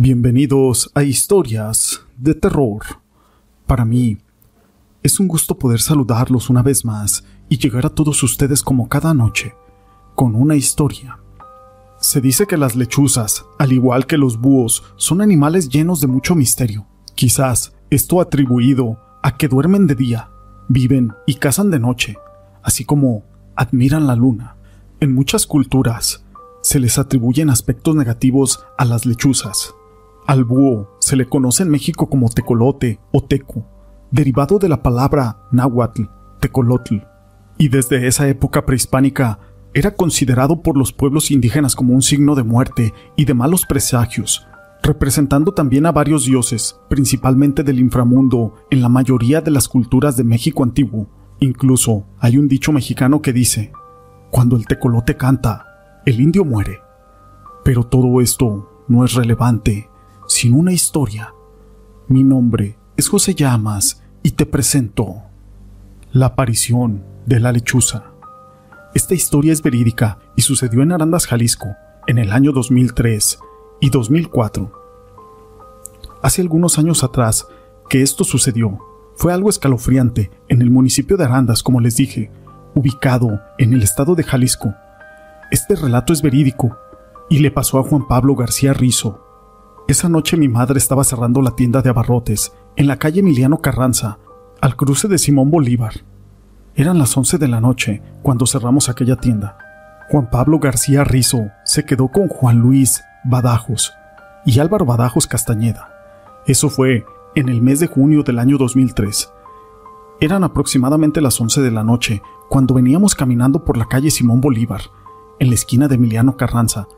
Bienvenidos a Historias de Terror. Para mí, es un gusto poder saludarlos una vez más y llegar a todos ustedes como cada noche, con una historia. Se dice que las lechuzas, al igual que los búhos, son animales llenos de mucho misterio. Quizás esto atribuido a que duermen de día, viven y cazan de noche, así como admiran la luna. En muchas culturas se les atribuyen aspectos negativos a las lechuzas, al búho se le conoce en México como tecolote o teco, derivado de la palabra náhuatl, tecolotl, y desde esa época prehispánica era considerado por los pueblos indígenas como un signo de muerte y de malos presagios, representando también a varios dioses, principalmente del inframundo, en la mayoría de las culturas de México antiguo. Incluso hay un dicho mexicano que dice, cuando el tecolote canta, el indio muere. Pero todo esto no es relevante sin una historia. Mi nombre es José Llamas y te presento La aparición de la lechuza. Esta historia es verídica y sucedió en Arandas, Jalisco, en el año 2003 y 2004. Hace algunos años atrás que esto sucedió, fue algo escalofriante en el municipio de Arandas, como les dije, ubicado en el estado de Jalisco. Este relato es verídico y le pasó a Juan Pablo García Rizo, esa noche mi madre estaba cerrando la tienda de abarrotes en la calle Emiliano Carranza, al cruce de Simón Bolívar. Eran las 11 de la noche cuando cerramos aquella tienda. Juan Pablo García Rizo se quedó con Juan Luis Badajos y Álvaro Badajos Castañeda. Eso fue en el mes de junio del año 2003. Eran aproximadamente las 11 de la noche cuando veníamos caminando por la calle Simón Bolívar, en la esquina de Emiliano Carranza,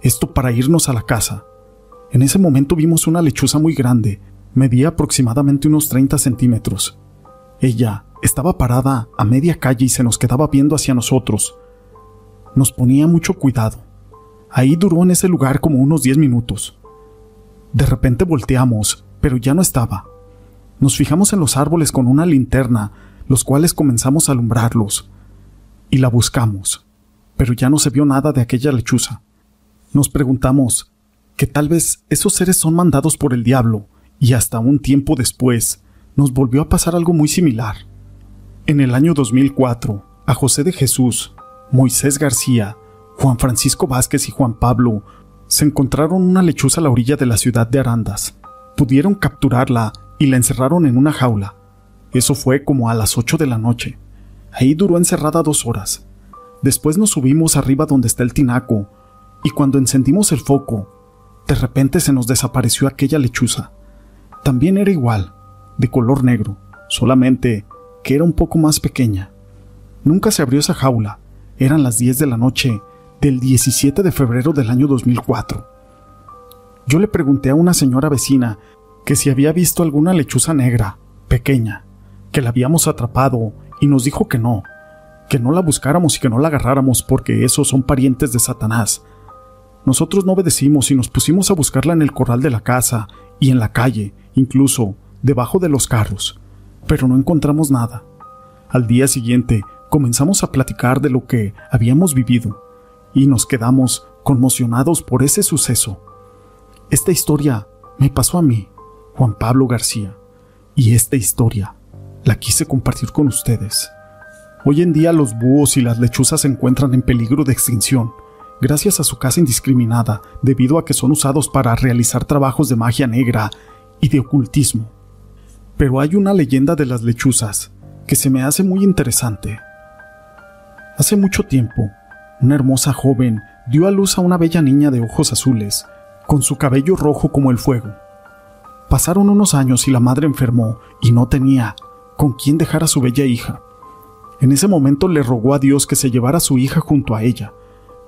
esto para irnos a la casa. En ese momento vimos una lechuza muy grande, medía aproximadamente unos 30 centímetros. Ella estaba parada a media calle y se nos quedaba viendo hacia nosotros. Nos ponía mucho cuidado. Ahí duró en ese lugar como unos 10 minutos. De repente volteamos, pero ya no estaba. Nos fijamos en los árboles con una linterna, los cuales comenzamos a alumbrarlos. Y la buscamos, pero ya no se vio nada de aquella lechuza. Nos preguntamos, que tal vez esos seres son mandados por el diablo, y hasta un tiempo después nos volvió a pasar algo muy similar. En el año 2004, a José de Jesús, Moisés García, Juan Francisco Vázquez y Juan Pablo se encontraron una lechuza a la orilla de la ciudad de Arandas. Pudieron capturarla y la encerraron en una jaula. Eso fue como a las 8 de la noche. Ahí duró encerrada dos horas. Después nos subimos arriba donde está el tinaco, y cuando encendimos el foco, de repente se nos desapareció aquella lechuza. También era igual, de color negro, solamente que era un poco más pequeña. Nunca se abrió esa jaula. Eran las 10 de la noche del 17 de febrero del año 2004. Yo le pregunté a una señora vecina que si había visto alguna lechuza negra, pequeña, que la habíamos atrapado y nos dijo que no, que no la buscáramos y que no la agarráramos porque esos son parientes de Satanás, nosotros no obedecimos y nos pusimos a buscarla en el corral de la casa y en la calle, incluso debajo de los carros, pero no encontramos nada. Al día siguiente comenzamos a platicar de lo que habíamos vivido y nos quedamos conmocionados por ese suceso. Esta historia me pasó a mí, Juan Pablo García, y esta historia la quise compartir con ustedes. Hoy en día los búhos y las lechuzas se encuentran en peligro de extinción, gracias a su caza indiscriminada, debido a que son usados para realizar trabajos de magia negra y de ocultismo. Pero hay una leyenda de las lechuzas que se me hace muy interesante. Hace mucho tiempo, una hermosa joven dio a luz a una bella niña de ojos azules, con su cabello rojo como el fuego. Pasaron unos años y la madre enfermó y no tenía con quién dejar a su bella hija. En ese momento le rogó a Dios que se llevara a su hija junto a ella,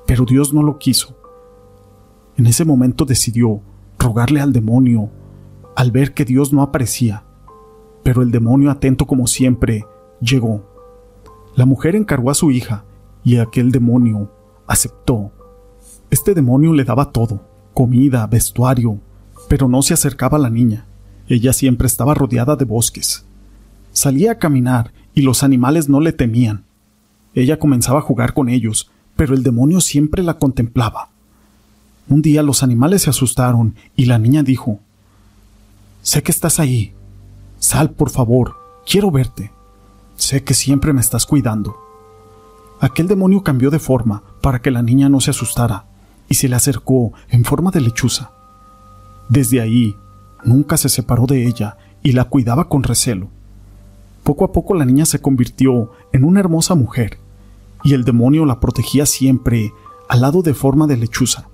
pero Dios no lo quiso. En ese momento decidió rogarle al demonio al ver que Dios no aparecía. Pero el demonio, atento como siempre, llegó. La mujer encargó a su hija y aquel demonio aceptó. Este demonio le daba todo, comida, vestuario, pero no se acercaba a la niña. Ella siempre estaba rodeada de bosques. Salía a caminar y los animales no le temían. Ella comenzaba a jugar con ellos, pero el demonio siempre la contemplaba. Un día los animales se asustaron y la niña dijo, Sé que estás ahí. Sal, por favor. Quiero verte. Sé que siempre me estás cuidando. Aquel demonio cambió de forma para que la niña no se asustara y se le acercó en forma de lechuza. Desde ahí, nunca se separó de ella y la cuidaba con recelo. Poco a poco la niña se convirtió en una hermosa mujer y el demonio la protegía siempre al lado de forma de lechuza.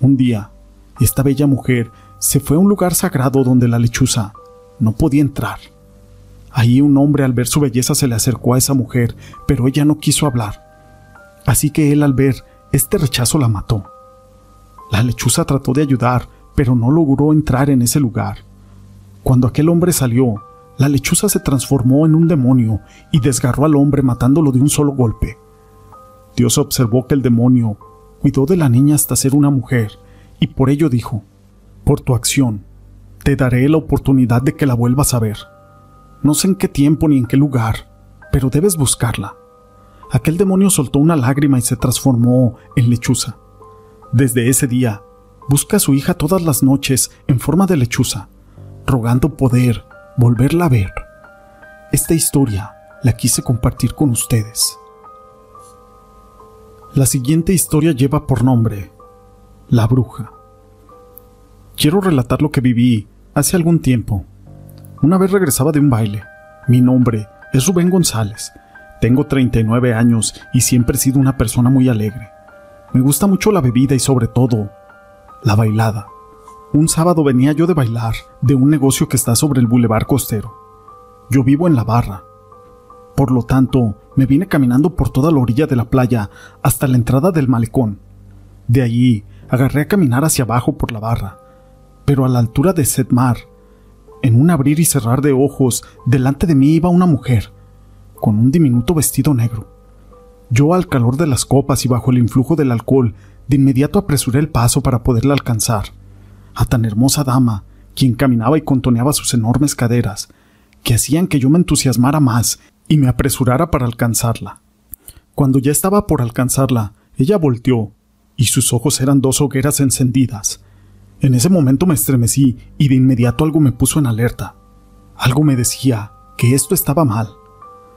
Un día, esta bella mujer se fue a un lugar sagrado donde la lechuza no podía entrar. Ahí un hombre al ver su belleza se le acercó a esa mujer, pero ella no quiso hablar. Así que él al ver este rechazo la mató. La lechuza trató de ayudar, pero no logró entrar en ese lugar. Cuando aquel hombre salió, la lechuza se transformó en un demonio y desgarró al hombre matándolo de un solo golpe. Dios observó que el demonio cuidó de la niña hasta ser una mujer, y por ello dijo, Por tu acción, te daré la oportunidad de que la vuelvas a ver. No sé en qué tiempo ni en qué lugar, pero debes buscarla. Aquel demonio soltó una lágrima y se transformó en lechuza. Desde ese día, busca a su hija todas las noches en forma de lechuza, rogando poder volverla a ver. Esta historia la quise compartir con ustedes. La siguiente historia lleva por nombre La bruja. Quiero relatar lo que viví hace algún tiempo una vez regresaba de un baile. Mi nombre es Rubén González. Tengo 39 años y siempre he sido una persona muy alegre. Me gusta mucho la bebida y sobre todo la bailada. Un sábado venía yo de bailar de un negocio que está sobre el bulevar costero. Yo vivo en la barra. Por lo tanto, me vine caminando por toda la orilla de la playa hasta la entrada del malecón. De allí agarré a caminar hacia abajo por la barra, pero a la altura de Setmar en un abrir y cerrar de ojos, delante de mí iba una mujer, con un diminuto vestido negro. Yo, al calor de las copas y bajo el influjo del alcohol, de inmediato apresuré el paso para poderla alcanzar. A tan hermosa dama, quien caminaba y contoneaba sus enormes caderas, que hacían que yo me entusiasmara más y me apresurara para alcanzarla. Cuando ya estaba por alcanzarla, ella volteó, y sus ojos eran dos hogueras encendidas, en ese momento me estremecí y de inmediato algo me puso en alerta. Algo me decía que esto estaba mal.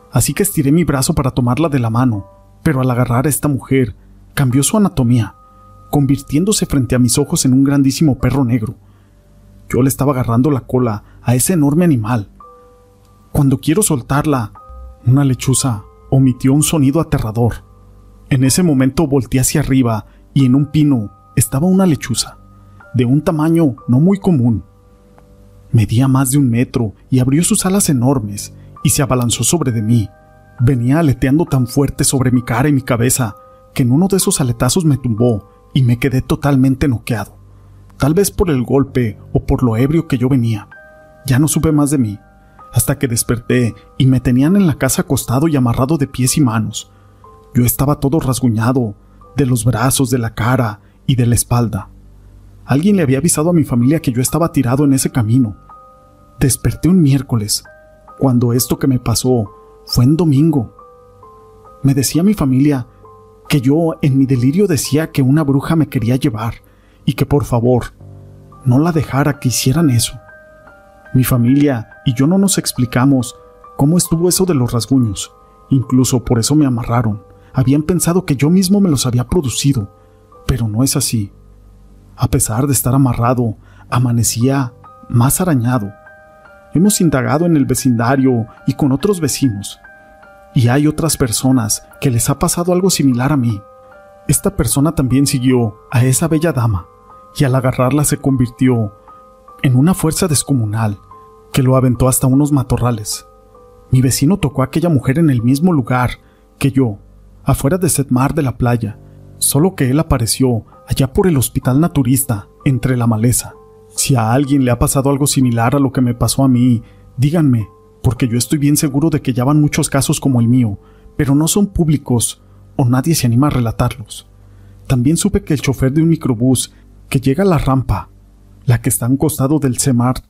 Así que estiré mi brazo para tomarla de la mano, pero al agarrar a esta mujer, cambió su anatomía, convirtiéndose frente a mis ojos en un grandísimo perro negro. Yo le estaba agarrando la cola a ese enorme animal. Cuando quiero soltarla, una lechuza omitió un sonido aterrador. En ese momento volteé hacia arriba y en un pino estaba una lechuza de un tamaño no muy común. Medía más de un metro y abrió sus alas enormes y se abalanzó sobre de mí. Venía aleteando tan fuerte sobre mi cara y mi cabeza que en uno de esos aletazos me tumbó y me quedé totalmente noqueado. Tal vez por el golpe o por lo ebrio que yo venía. Ya no supe más de mí, hasta que desperté y me tenían en la casa acostado y amarrado de pies y manos. Yo estaba todo rasguñado, de los brazos, de la cara y de la espalda. Alguien le había avisado a mi familia que yo estaba tirado en ese camino. Desperté un miércoles, cuando esto que me pasó fue en domingo. Me decía mi familia que yo en mi delirio decía que una bruja me quería llevar y que por favor no la dejara que hicieran eso. Mi familia y yo no nos explicamos cómo estuvo eso de los rasguños. Incluso por eso me amarraron. Habían pensado que yo mismo me los había producido, pero no es así. A pesar de estar amarrado, amanecía más arañado. Hemos indagado en el vecindario y con otros vecinos. Y hay otras personas que les ha pasado algo similar a mí. Esta persona también siguió a esa bella dama y al agarrarla se convirtió en una fuerza descomunal que lo aventó hasta unos matorrales. Mi vecino tocó a aquella mujer en el mismo lugar que yo, afuera de Setmar de la playa, solo que él apareció allá por el hospital naturista, entre la maleza. Si a alguien le ha pasado algo similar a lo que me pasó a mí, díganme, porque yo estoy bien seguro de que ya van muchos casos como el mío, pero no son públicos o nadie se anima a relatarlos. También supe que el chofer de un microbús que llega a la rampa, la que está a un costado del CEMART,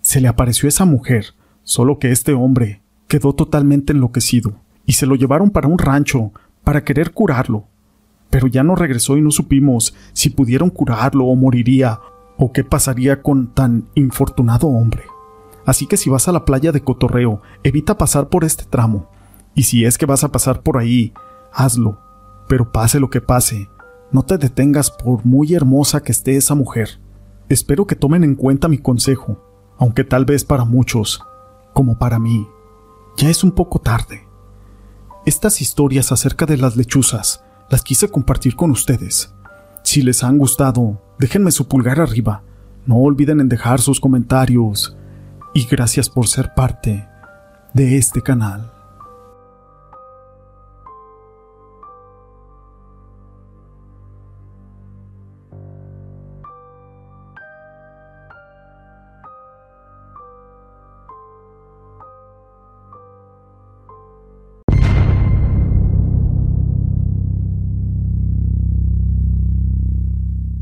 se le apareció esa mujer, solo que este hombre quedó totalmente enloquecido y se lo llevaron para un rancho para querer curarlo, pero ya no regresó y no supimos si pudieron curarlo o moriría, o qué pasaría con tan infortunado hombre. Así que si vas a la playa de Cotorreo, evita pasar por este tramo, y si es que vas a pasar por ahí, hazlo, pero pase lo que pase, no te detengas por muy hermosa que esté esa mujer. Espero que tomen en cuenta mi consejo, aunque tal vez para muchos, como para mí, ya es un poco tarde. Estas historias acerca de las lechuzas las quise compartir con ustedes. Si les han gustado, déjenme su pulgar arriba. No olviden en dejar sus comentarios. Y gracias por ser parte de este canal.